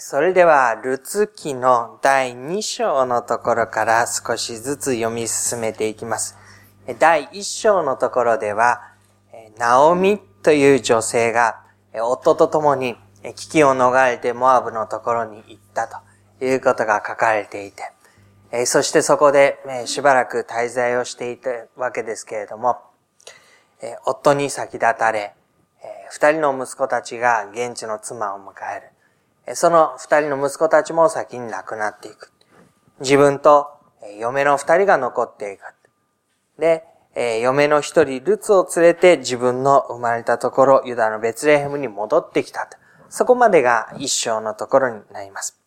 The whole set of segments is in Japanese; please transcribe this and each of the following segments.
それでは、ルツ記の第2章のところから少しずつ読み進めていきます。第1章のところでは、ナオミという女性が夫と共に危機を逃れてモアブのところに行ったということが書かれていて、そしてそこでしばらく滞在をしていたわけですけれども、夫に先立たれ、二人の息子たちが現地の妻を迎える。その二人の息子たちも先に亡くなっていく。自分と嫁の二人が残っていく。で、嫁の一人ルツを連れて自分の生まれたところ、ユダのベツレヘムに戻ってきた。そこまでが一章のところになります。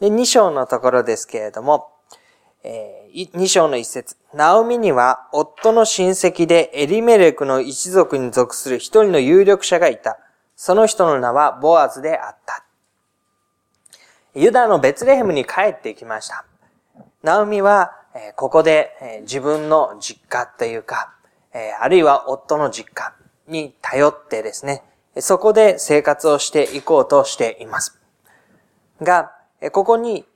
で、二章のところですけれども、二章の一節。ナオミには夫の親戚でエリメレクの一族に属する一人の有力者がいた。その人の名はボアズであった。ユダのベツレヘムに帰ってきました。ナオミは、ここで自分の実家というか、あるいは夫の実家に頼ってですね、そこで生活をしていこうとしています。が、ここに、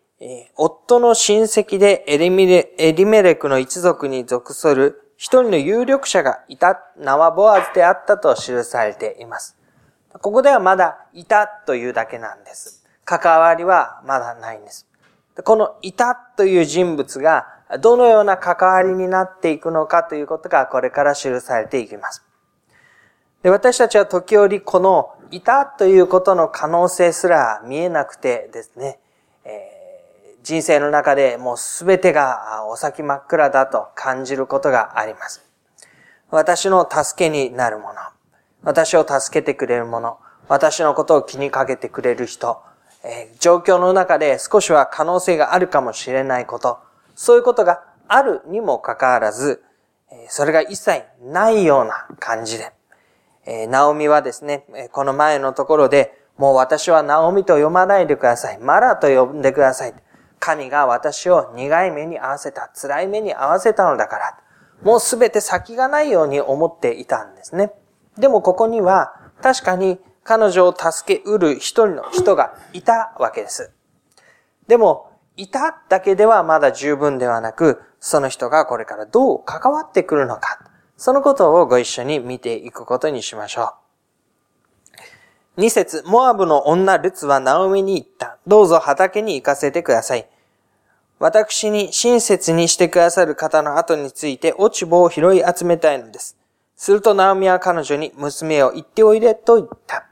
夫の親戚でエリメレクの一族に属する一人の有力者がいた名はボアズであったと記されています。ここではまだいたというだけなんです。関わりはまだないんです。このいたという人物がどのような関わりになっていくのかということがこれから記されていきます。で私たちは時折このいたということの可能性すら見えなくてですね、えー、人生の中でもうすべてがお先真っ暗だと感じることがあります。私の助けになるもの、私を助けてくれるもの、私のことを気にかけてくれる人、状況の中で少しは可能性があるかもしれないこと、そういうことがあるにもかかわらず、それが一切ないような感じで、ナオミはですね、この前のところで、もう私はナオミと読まないでください。マラと呼んでください。神が私を苦い目に合わせた、辛い目に合わせたのだから、もうすべて先がないように思っていたんですね。でもここには、確かに彼女を助けうる一人の人がいたわけです。でも、いただけではまだ十分ではなく、その人がこれからどう関わってくるのか、そのことをご一緒に見ていくことにしましょう。二節、モアブの女ルツはナオミに言った。どうぞ畑に行かせてください。私に親切にしてくださる方の後について落ち葉を拾い集めたいのです。するとナオミは彼女に娘を言っておいでと言った。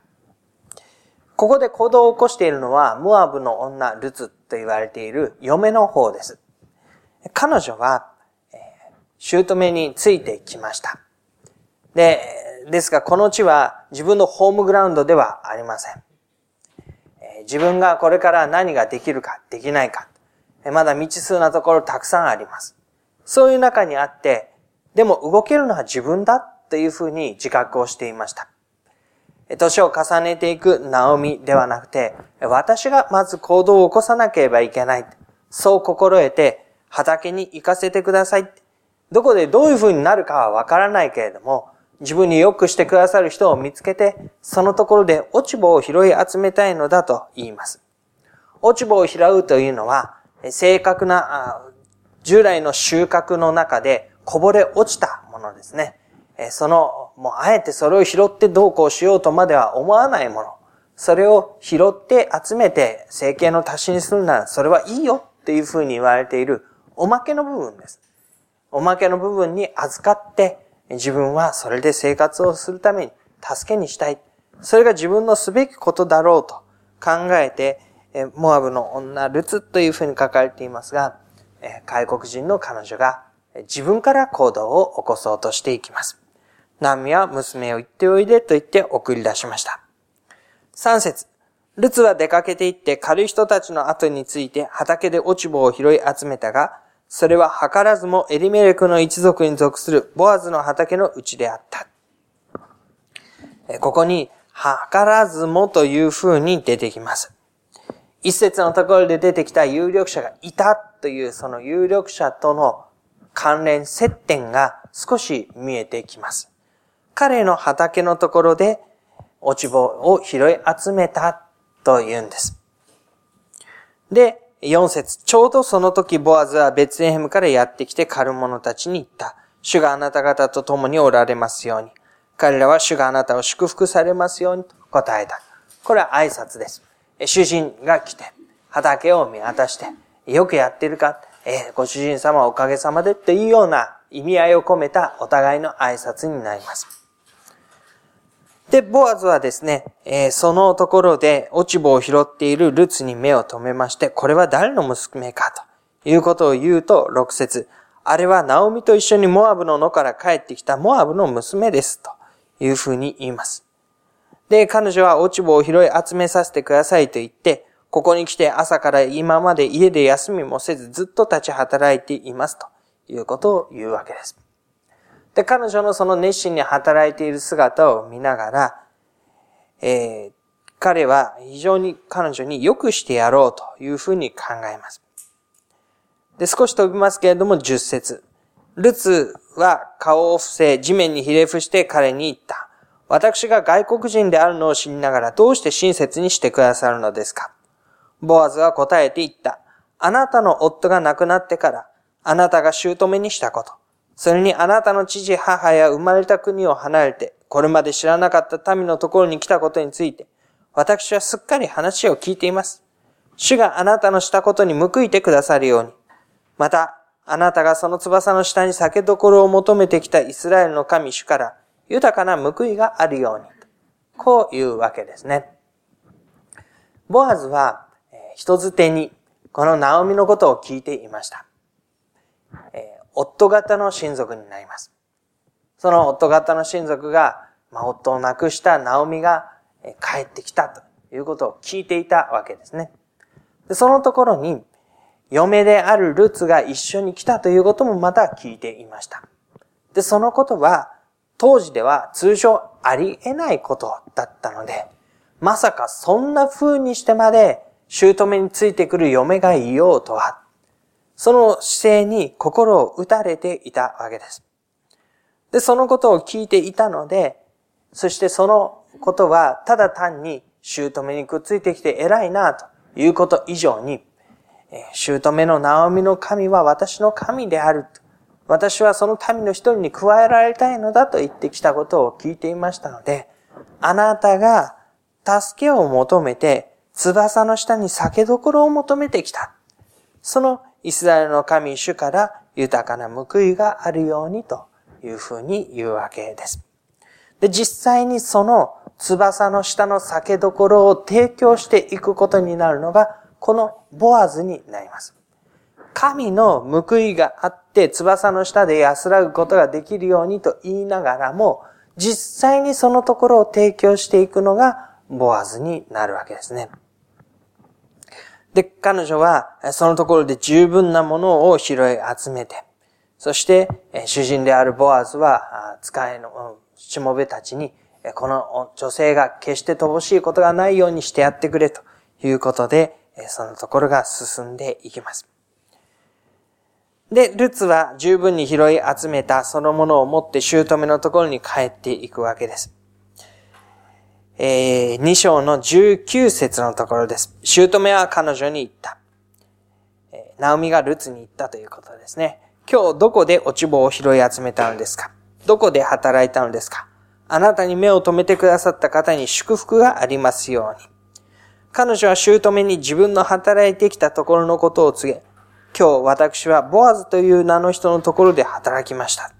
ここで行動を起こしているのは、ムアブの女、ルツと言われている嫁の方です。彼女は、姑についてきました。で、ですが、この地は自分のホームグラウンドではありません。自分がこれから何ができるか、できないか、まだ未知数なところたくさんあります。そういう中にあって、でも動けるのは自分だというふうに自覚をしていました。年を重ねていくナオミではなくて、私がまず行動を起こさなければいけない。そう心得て、畑に行かせてください。どこでどういう風になるかはわからないけれども、自分に良くしてくださる人を見つけて、そのところで落ち葉を拾い集めたいのだと言います。落ち葉を拾うというのは、正確な、従来の収穫の中でこぼれ落ちたものですね。その、もうあえてそれを拾ってどうこうしようとまでは思わないもの。それを拾って集めて整形の足しにするならそれはいいよっていうふうに言われているおまけの部分です。おまけの部分に預かって自分はそれで生活をするために助けにしたい。それが自分のすべきことだろうと考えて、モアブの女ルツというふうに書かれていますが、外国人の彼女が自分から行動を起こそうとしていきます。ナミは娘を行っておいでと言って送り出しました。三節。ルツは出かけて行って狩る人たちの後について畑で落ち葉を拾い集めたが、それは図らずもエリメレクの一族に属するボアズの畑のうちであった。ここに、図らずもという風に出てきます。一節のところで出てきた有力者がいたというその有力者との関連接点が少し見えてきます。彼の畑のところで落ち葉を拾い集めたと言うんです。で、4節ちょうどその時ボアズはベツレヘムからやってきて狩る者たちに言った。主があなた方と共におられますように。彼らは主があなたを祝福されますようにと答えた。これは挨拶です。主人が来て、畑を見渡して、よくやってるか、えー、ご主人様おかげさまでっていうような意味合いを込めたお互いの挨拶になります。で、ボアズはですね、えー、そのところで落ち葉を拾っているルツに目を留めまして、これは誰の娘かということを言うと、6節あれはナオミと一緒にモアブの野から帰ってきたモアブの娘ですというふうに言います。で、彼女は落ち葉を拾い集めさせてくださいと言って、ここに来て朝から今まで家で休みもせずずっと立ち働いていますということを言うわけです。で、彼女のその熱心に働いている姿を見ながら、えー、彼は非常に彼女に良くしてやろうというふうに考えます。で、少し飛びますけれども、10節ルツは顔を伏せ、地面にひれ伏して彼に言った。私が外国人であるのを知りながらどうして親切にしてくださるのですか？ボアズは答えて言った。あなたの夫が亡くなってから、あなたが姑にしたこと。それにあなたの父母や生まれた国を離れて、これまで知らなかった民のところに来たことについて、私はすっかり話を聞いています。主があなたのしたことに報いてくださるように。また、あなたがその翼の下に酒どころを求めてきたイスラエルの神主から豊かな報いがあるように。こういうわけですね。ボアズは人づてに、このナオミのことを聞いていました。夫方の親族になります。その夫方の親族が、まあ、夫を亡くしたナオミが帰ってきたということを聞いていたわけですね。でそのところに、嫁であるルツが一緒に来たということもまた聞いていました。で、そのことは、当時では通常ありえないことだったので、まさかそんな風にしてまで姑についてくる嫁がいようとは、その姿勢に心を打たれていたわけです。で、そのことを聞いていたので、そしてそのことはただ単に姑にくっついてきて偉いなということ以上に、姑のナオミの神は私の神である。私はその民の一人に加えられたいのだと言ってきたことを聞いていましたので、あなたが助けを求めて翼の下に酒どころを求めてきた。そのイスラエルの神主から豊かな報いがあるようにというふうに言うわけです。で、実際にその翼の下の酒どころを提供していくことになるのが、このボアズになります。神の報いがあって翼の下で安らぐことができるようにと言いながらも、実際にそのところを提供していくのがボアズになるわけですね。で、彼女はそのところで十分なものを拾い集めて、そして主人であるボアズは使いのしもべたちに、この女性が決して乏しいことがないようにしてやってくれということで、そのところが進んでいきます。で、ルツは十分に拾い集めたそのものを持って姑のところに帰っていくわけです。えー、2章の19節のところです。姑は彼女に言った。えー、ナオミがルツに言ったということですね。今日どこで落ち葉を拾い集めたのですか？どこで働いたのですか？あなたに目を留めてくださった方に祝福がありますように。彼女は姑に自分の働いてきたところのことを告げ、今日私はボアズという名の人のところで働きました。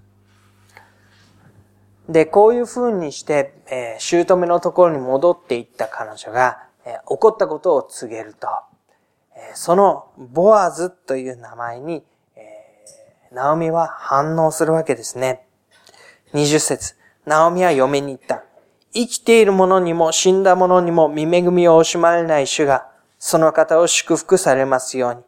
で、こういう風にして、えー、姑のところに戻っていった彼女が、えー、起こったことを告げると、えー、そのボアズという名前に、えー、ナオミは反応するわけですね。20節ナオミは嫁に言った。生きている者にも死んだ者にも見恵みを惜しまれない主が、その方を祝福されますように。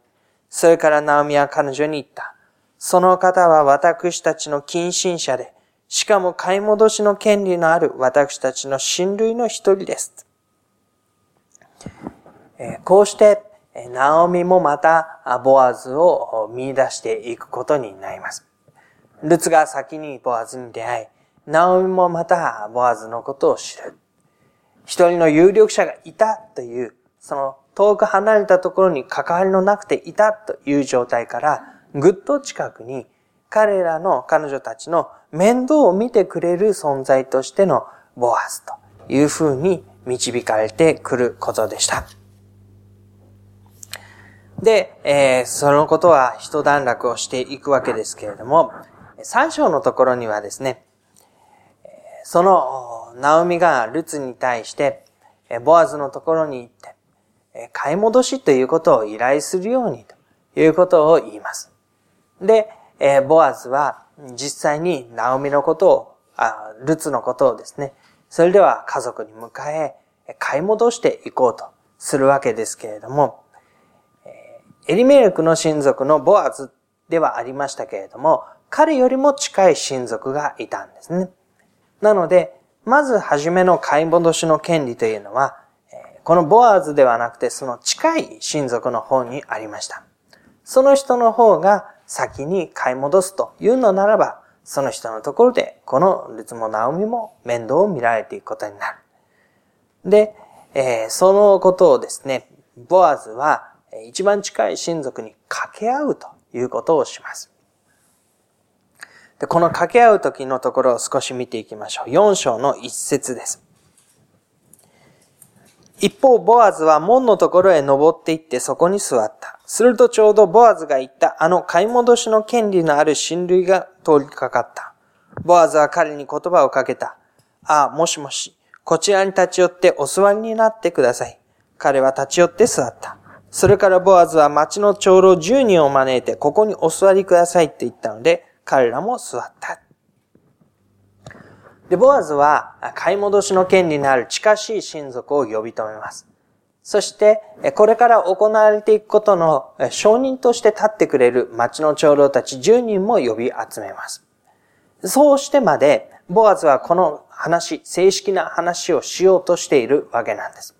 それからナオミは彼女に言った。その方は私たちの近親者で、しかも買い戻しの権利のある私たちの親類の一人です。こうして、ナオミもまたボアズを見出していくことになります。ルツが先にボアズに出会い、ナオミもまたボアズのことを知る。一人の有力者がいたという、その遠く離れたところに関わりのなくていたという状態から、ぐっと近くに彼らの彼女たちの面倒を見てくれる存在としてのボアズというふうに導かれてくることでした。で、えー、そのことは一段落をしていくわけですけれども、三章のところにはですね、その、ナオミがルツに対して、ボアズのところに行って、買い戻しということを依頼するようにということを言います。で、ボアズは実際にナオミのことを、あルツのことをですね、それでは家族に迎え、買い戻していこうとするわけですけれども、エリメレクの親族のボアズではありましたけれども、彼よりも近い親族がいたんですね。なので、まず初めの買い戻しの権利というのは、このボアーズではなくてその近い親族の方にありました。その人の方が先に買い戻すというのならば、その人のところで、このルツもナオミも面倒を見られていくことになる。で、えー、そのことをですね、ボアズは一番近い親族に掛け合うということをします。で、この掛け合う時のところを少し見ていきましょう。4章の一節です。一方、ボアズは門のところへ登って行ってそこに座った。するとちょうどボアズが言ったあの買い戻しの権利のある親類が通りかかった。ボアズは彼に言葉をかけた。ああ、もしもし、こちらに立ち寄ってお座りになってください。彼は立ち寄って座った。それからボアズは町の長老10人を招いてここにお座りくださいって言ったので、彼らも座った。で、ボアズは買い戻しの権利のある近しい親族を呼び止めます。そして、これから行われていくことの証人として立ってくれる町の長老たち10人も呼び集めます。そうしてまで、ボアズはこの話、正式な話をしようとしているわけなんです。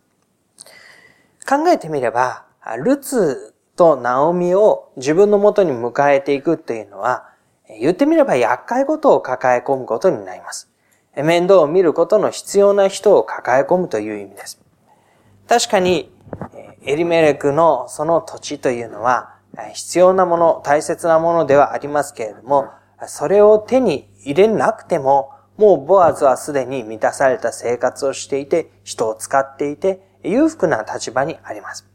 考えてみれば、ルツとナオミを自分のもとに迎えていくっていうのは、言ってみれば厄介事を抱え込むことになります。面倒を見ることの必要な人を抱え込むという意味です。確かに、エリメレクのその土地というのは、必要なもの、大切なものではありますけれども、それを手に入れなくても、もうボアズはすでに満たされた生活をしていて、人を使っていて、裕福な立場にあります。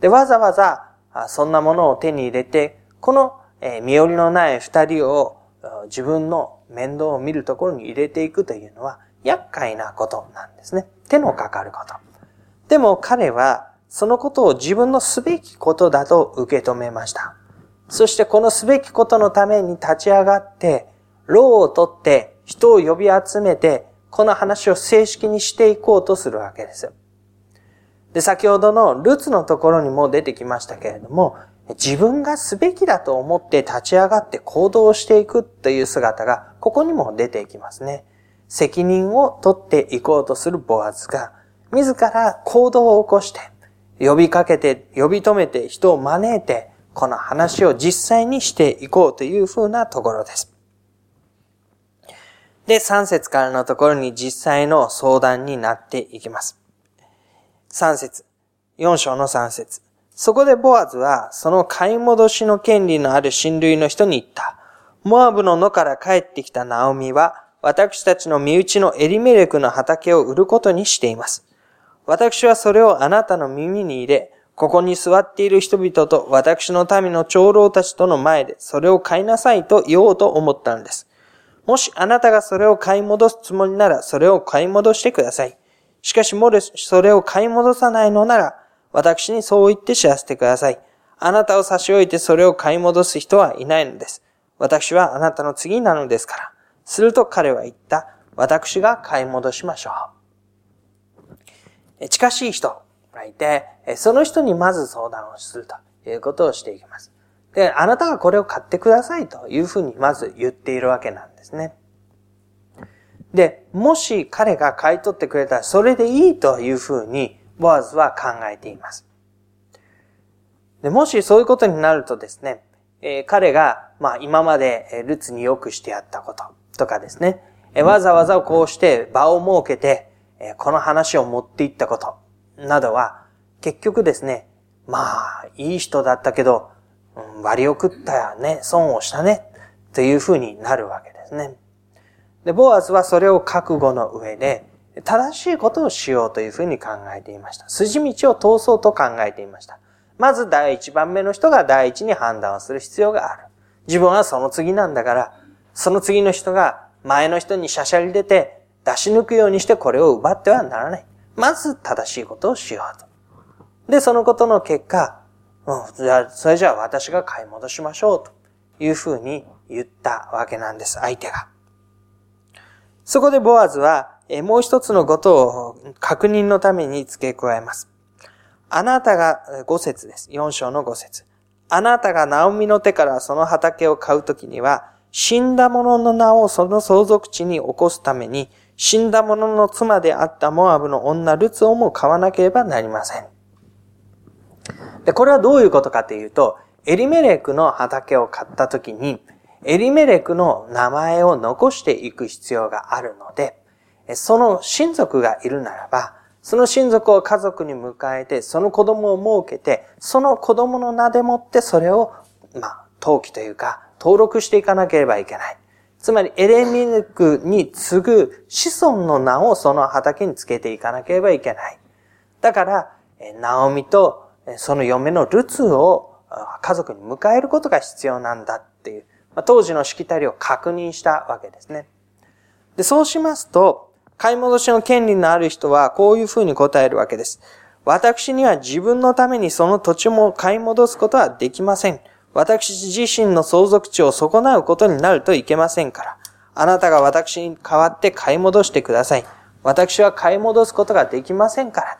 で、わざわざ、そんなものを手に入れて、この、身寄りのない二人を自分の面倒を見るところに入れていくというのは厄介なことなんですね。手のかかること。でも彼はそのことを自分のすべきことだと受け止めました。そしてこのすべきことのために立ち上がって、労をとって人を呼び集めて、この話を正式にしていこうとするわけです。で、先ほどのルツのところにも出てきましたけれども、自分がすべきだと思って立ち上がって行動していくという姿が、ここにも出ていきますね。責任を取っていこうとするボアズが、自ら行動を起こして、呼びかけて、呼び止めて、人を招いて、この話を実際にしていこうというふうなところです。で、3節からのところに実際の相談になっていきます。3節4章の3節そこでボアズは、その買い戻しの権利のある親類の人に言った。モアブの野から帰ってきたナオミは、私たちの身内のエリメレクの畑を売ることにしています。私はそれをあなたの耳に入れ、ここに座っている人々と私の民の長老たちとの前でそれを買いなさいと言おうと思ったんです。もしあなたがそれを買い戻すつもりならそれを買い戻してください。しかしもしそれを買い戻さないのなら私にそう言って知らせてください。あなたを差し置いてそれを買い戻す人はいないのです。私はあなたの次なのですから。すると彼は言った。私が買い戻しましょう。近しい人がいて、その人にまず相談をするということをしていきます。で、あなたがこれを買ってくださいというふうにまず言っているわけなんですね。で、もし彼が買い取ってくれたらそれでいいというふうにボアズは考えています。でもしそういうことになるとですね、えー、彼が、まあ今までルツによくしてやったこととかですね、えー、わざわざこうして場を設けて、えー、この話を持っていったことなどは、結局ですね、まあ、いい人だったけど、うん、割を食ったよね、損をしたね、というふうになるわけですね。で、ボアズはそれを覚悟の上で、正しいことをしようというふうに考えていました。筋道を通そうと考えていました。まず第一番目の人が第一に判断をする必要がある。自分はその次なんだから、その次の人が前の人にしゃしゃり出て出し抜くようにしてこれを奪ってはならない。まず正しいことをしようと。で、そのことの結果、うん、じゃあ、それじゃあ私が買い戻しましょうというふうに言ったわけなんです、相手が。そこでボアズは、もう一つのことを確認のために付け加えます。あなたが、5節です。4章の5節あなたがナオミの手からその畑を買うときには、死んだ者の名をその相続地に起こすために、死んだ者の妻であったモアブの女ルツをも買わなければなりません。で、これはどういうことかというと、エリメレクの畑を買ったときに、エリメレクの名前を残していく必要があるので、その親族がいるならば、その親族を家族に迎えて、その子供を設けて、その子供の名でもってそれを、まあ、登記というか、登録していかなければいけない。つまり、エレミネクに次ぐ子孫の名をその畑につけていかなければいけない。だから、ナオミとその嫁のルツを家族に迎えることが必要なんだっていう、まあ、当時のしきたりを確認したわけですね。で、そうしますと、買い戻しの権利のある人はこういうふうに答えるわけです。私には自分のためにその土地も買い戻すことはできません。私自身の相続地を損なうことになるといけませんから。あなたが私に代わって買い戻してください。私は買い戻すことができませんか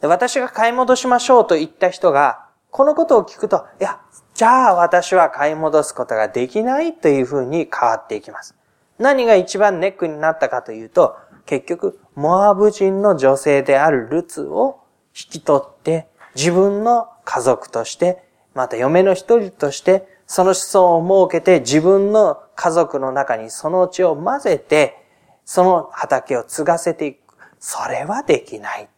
ら。私が買い戻しましょうと言った人が、このことを聞くと、いや、じゃあ私は買い戻すことができないというふうに変わっていきます。何が一番ネックになったかというと、結局、モアブ人の女性であるルツを引き取って、自分の家族として、また嫁の一人として、その子孫を設けて自分の家族の中にその血を混ぜて、その畑を継がせていく。それはできない。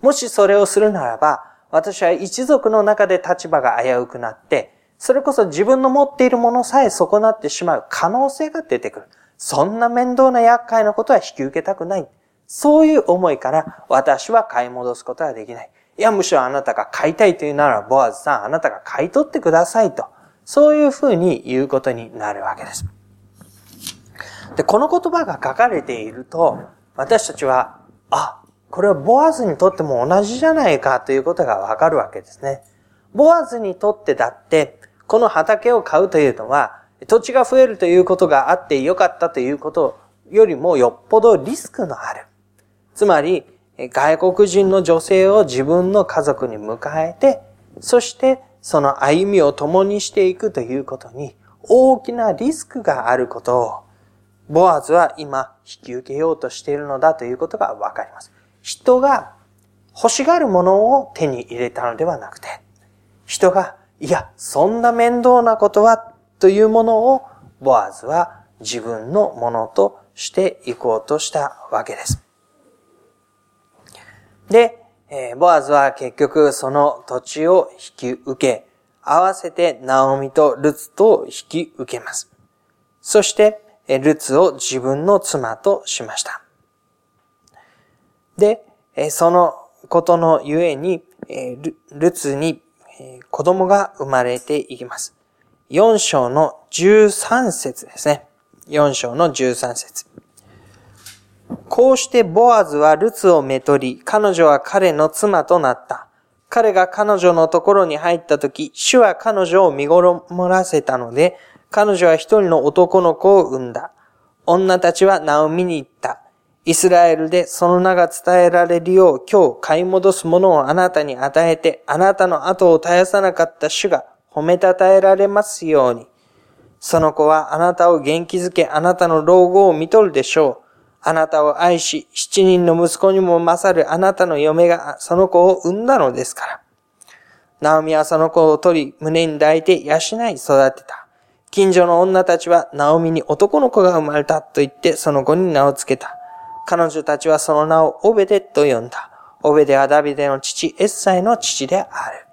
もしそれをするならば、私は一族の中で立場が危うくなって、それこそ自分の持っているものさえ損なってしまう可能性が出てくる。そんな面倒な厄介なことは引き受けたくない。そういう思いから私は買い戻すことはできない。いや、むしろあなたが買いたいというなら、ボアズさん、あなたが買い取ってくださいと。そういうふうに言うことになるわけです。で、この言葉が書かれていると、私たちは、あ、これはボアズにとっても同じじゃないかということがわかるわけですね。ボアズにとってだって、この畑を買うというのは、土地が増えるということがあってよかったということよりもよっぽどリスクのある。つまり、外国人の女性を自分の家族に迎えて、そしてその歩みを共にしていくということに大きなリスクがあることを、ボアズは今引き受けようとしているのだということがわかります。人が欲しがるものを手に入れたのではなくて、人が、いや、そんな面倒なことはというものをボアズは自分のものとしていこうとしたわけです。でえ、ボアズは結局その土地を引き受け、合わせてナオミとルツと引き受けます。そして、ルツを自分の妻としました。で、そのことのゆえに、ルツに子供が生まれていきます。4章の13節ですね。4章の13節こうしてボアズはルツをめとり、彼女は彼の妻となった。彼が彼女のところに入った時、主は彼女を見頃もらせたので、彼女は一人の男の子を産んだ。女たちはナオミに言った。イスラエルでその名が伝えられるよう今日買い戻すものをあなたに与えて、あなたの後を絶やさなかった主が褒めたたえられますように。その子はあなたを元気づけ、あなたの老後を見とるでしょう。あなたを愛し、七人の息子にも勝るあなたの嫁がその子を産んだのですから。ナオミはその子を取り、胸に抱いて養い育てた。近所の女たちはナオミに男の子が生まれたと言ってその子に名をつけた。彼女たちはその名をオベデと呼んだ。オベデはダビデの父、エッサイの父である。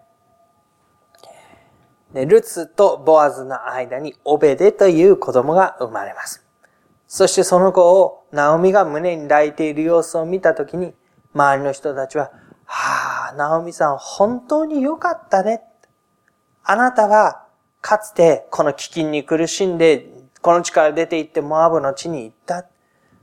ルツとボアズの間にオベデという子供が生まれます。そしてその子をナオミが胸に抱いている様子を見たときに、周りの人たちは、はあ、ナオミさん本当に良かったね。あなたはかつてこの飢饉に苦しんで、この地から出て行ってモアブの地に行った。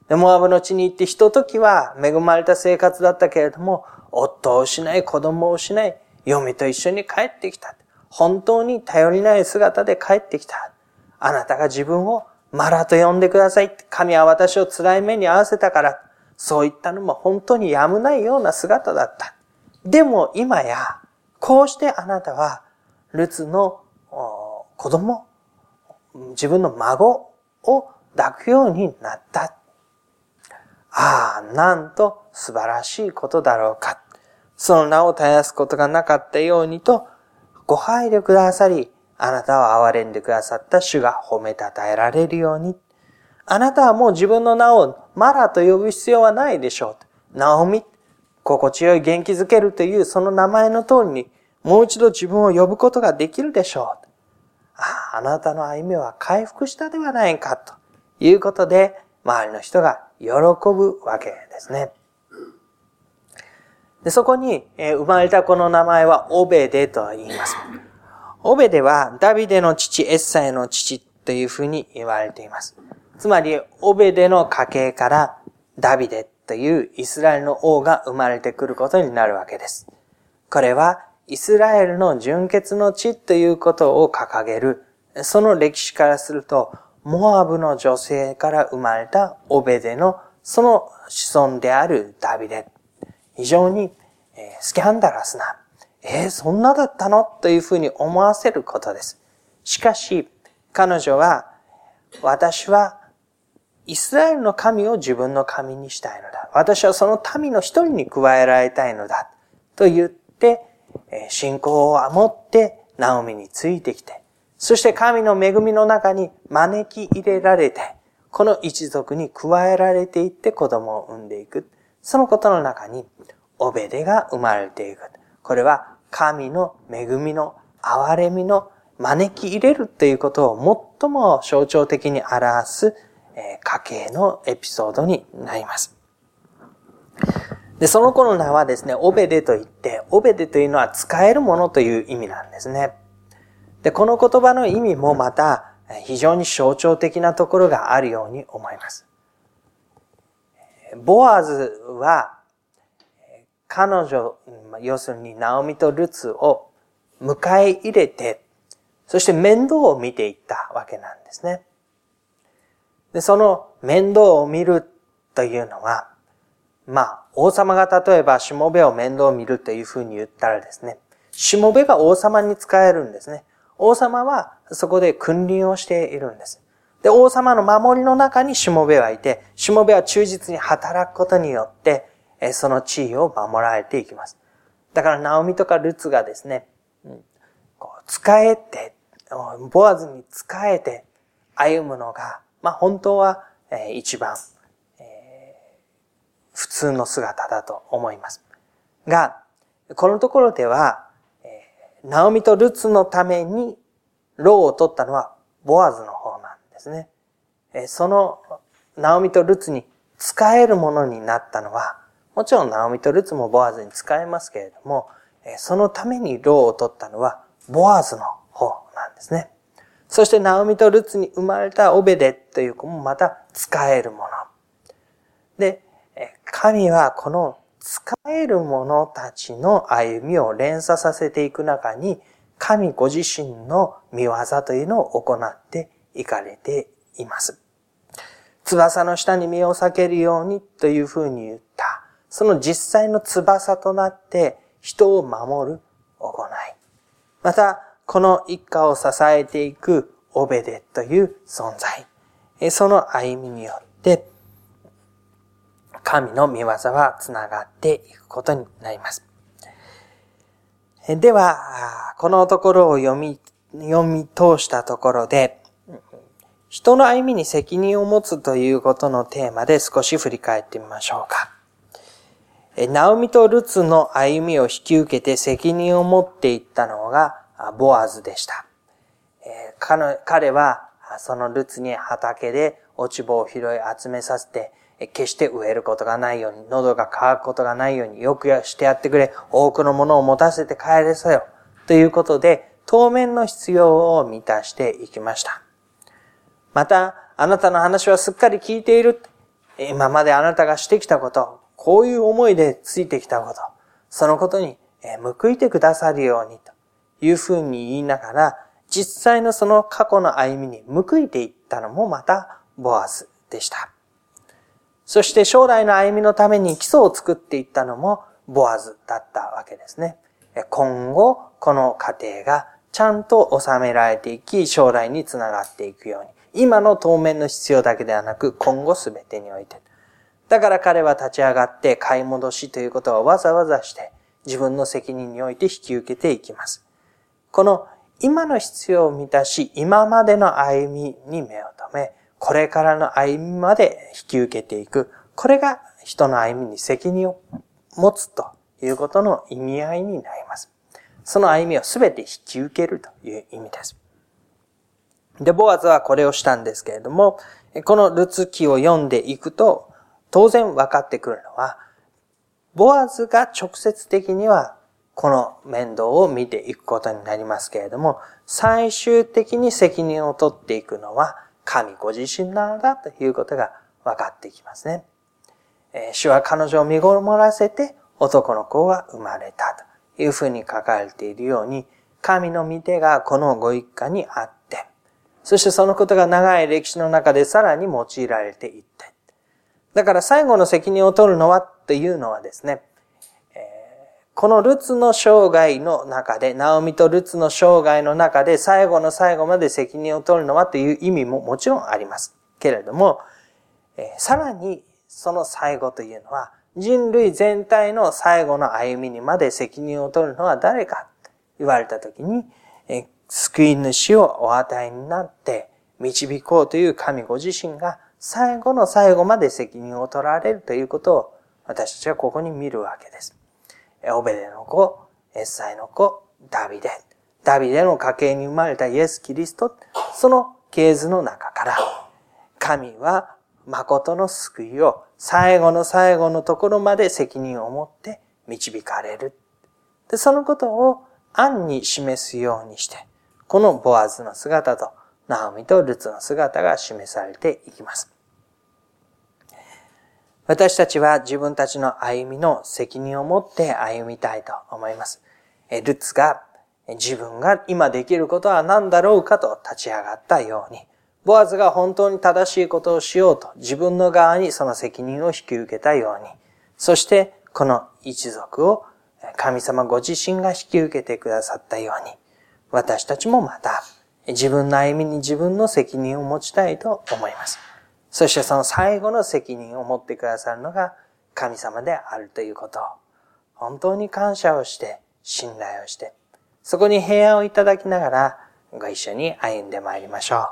で、モアブの地に行ってひとときは恵まれた生活だったけれども、夫を失い、子供を失い、嫁と一緒に帰ってきた。本当に頼りない姿で帰ってきた。あなたが自分をマラと呼んでください。神は私を辛い目に合わせたから、そういったのも本当にやむないような姿だった。でも今や、こうしてあなたは、ルツの子供、自分の孫を抱くようになった。ああ、なんと素晴らしいことだろうか。その名を絶やすことがなかったようにと、ご配慮くださり、あなたを憐れんでくださった主が褒めたたえられるように。あなたはもう自分の名をマラと呼ぶ必要はないでしょう。ナオミ、心地よい元気づけるというその名前の通りに、もう一度自分を呼ぶことができるでしょう。ああ、なたの歩みは回復したではないか、ということで、周りの人が喜ぶわけですね。でそこに、え生まれたこの名前はオベデと言います。オベデはダビデの父、エッサイの父というふうに言われています。つまり、オベデの家系からダビデというイスラエルの王が生まれてくることになるわけです。これは、イスラエルの純血の地ということを掲げる、その歴史からすると、モアブの女性から生まれたオベデのその子孫であるダビデ。非常に、スキャンダラスな、えー、そんなだったの？というふうに思わせることです。しかし、彼女は、私はイスラエルの神を自分の神にしたいのだ。私はその民の一人に加えられたいのだ。と言って、信仰を守ってナオミについてきて、そして神の恵みの中に招き入れられて、この一族に加えられていって子供を産んでいく。そのことの中に、オベデが生まれていく。これは神の恵みの憐れみの招き入れるということを最も象徴的に表す家系のエピソードになります。で、その子の名はですね、オベデと言って、オベデというのは使えるものという意味なんですね。で、この言葉の意味もまた非常に象徴的なところがあるように思います。ボアズは、彼女、要するにナオミとルツを迎え入れて、そして面倒を見ていったわけなんですね。で、その面倒を見るというのは、まあ、王様が例えば、しもべを面倒を見るというふうに言ったらですね、しもべが王様に使えるんですね。王様はそこで君臨をしているんです。で、王様の守りの中にしもべはいて、しもべは忠実に働くことによって、その地位を守られていきます。だから、ナオミとかルツがですね、こう使えて、ボアズに使えて歩むのが、まあ本当は、え一番、普通の姿だと思います。が、このところでは、えナオミとルツのために、労を取ったのはボアズの方ですね。えその、ナオミとルツに仕えるものになったのは、もちろんナオミとルツもボアズに仕えますけれども、そのために労を取ったのはボアズの方なんですね。そしてナオミとルツに生まれたオベデという子もまた仕えるもの。で、神はこの仕える者たちの歩みを連鎖させていく中に、神ご自身の見業というのを行っていかれています。翼の下に身を避けるようにというふうに言った。その実際の翼となって人を守る行い。また、この一家を支えていくオベデという存在。その歩みによって、神の見業は繋がっていくことになります。では、このところを読み、読み通したところで、人の歩みに責任を持つということのテーマで少し振り返ってみましょうか。ナオミとルツの歩みを引き受けて責任を持っていったのがボアズでした。彼はそのルツに畑で落ち葉を拾い集めさせて、決して植えることがないように、喉が渇くことがないようによくしてやってくれ、多くのものを持たせて帰れさよ。ということで、当面の必要を満たしていきました。また、あなたの話はすっかり聞いている。今まであなたがしてきたこと、こういう思いでついてきたこと、そのことに報いてくださるようにというふうに言いながら、実際のその過去の歩みに報いていったのもまたボアズでした。そして将来の歩みのために基礎を作っていったのもボアズだったわけですね。今後、この過程がちゃんと収められていき、将来につながっていくように。今の当面の必要だけではなく、今後すべてにおいて。だから彼は立ち上がって買い戻しということをわざわざして自分の責任において引き受けていきます。この今の必要を満たし、今までの歩みに目を留め、これからの歩みまで引き受けていく。これが人の歩みに責任を持つということの意味合いになります。その歩みをすべて引き受けるという意味です。で、ボアズはこれをしたんですけれども、このルツ記を読んでいくと、当然分かってくるのは、ボアズが直接的にはこの面倒を見ていくことになりますけれども、最終的に責任を取っていくのは神ご自身なのだということが分かってきますね。主は彼女を見ごもらせて男の子が生まれたというふうに書かれているように、神の御手がこのご一家にあって、そしてそのことが長い歴史の中でさらに用いられていって、だから最後の責任を取るのはというのはですね、このルツの生涯の中で、ナオミとルツの生涯の中で最後の最後まで責任を取るのはという意味ももちろんあります。けれども、さらにその最後というのは人類全体の最後の歩みにまで責任を取るのは誰かと言われたときに、救い主をお与えになって導こうという神ご自身が最後の最後まで責任を取られるということを私たちはここに見るわけです。オベデの子、エッサイの子、ダビデ。ダビデの家系に生まれたイエス・キリスト、その系図の中から、神は誠の救いを最後の最後のところまで責任を持って導かれる。で、そのことを暗に示すようにして、このボアズの姿と、ナオミとルツの姿が示されていきます。私たちは自分たちの歩みの責任を持って歩みたいと思います。ルツが自分が今できることは何だろうかと立ち上がったように、ボアズが本当に正しいことをしようと自分の側にその責任を引き受けたように、そしてこの一族を神様ご自身が引き受けてくださったように、私たちもまた自分の歩みに自分の責任を持ちたいと思います。そしてその最後の責任を持ってくださるのが神様であるということを、本当に感謝をして、信頼をして、そこに平安をいただきながら、ご一緒に歩んでまいりましょう。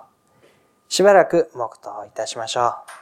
しばらく黙祷いたしましょう。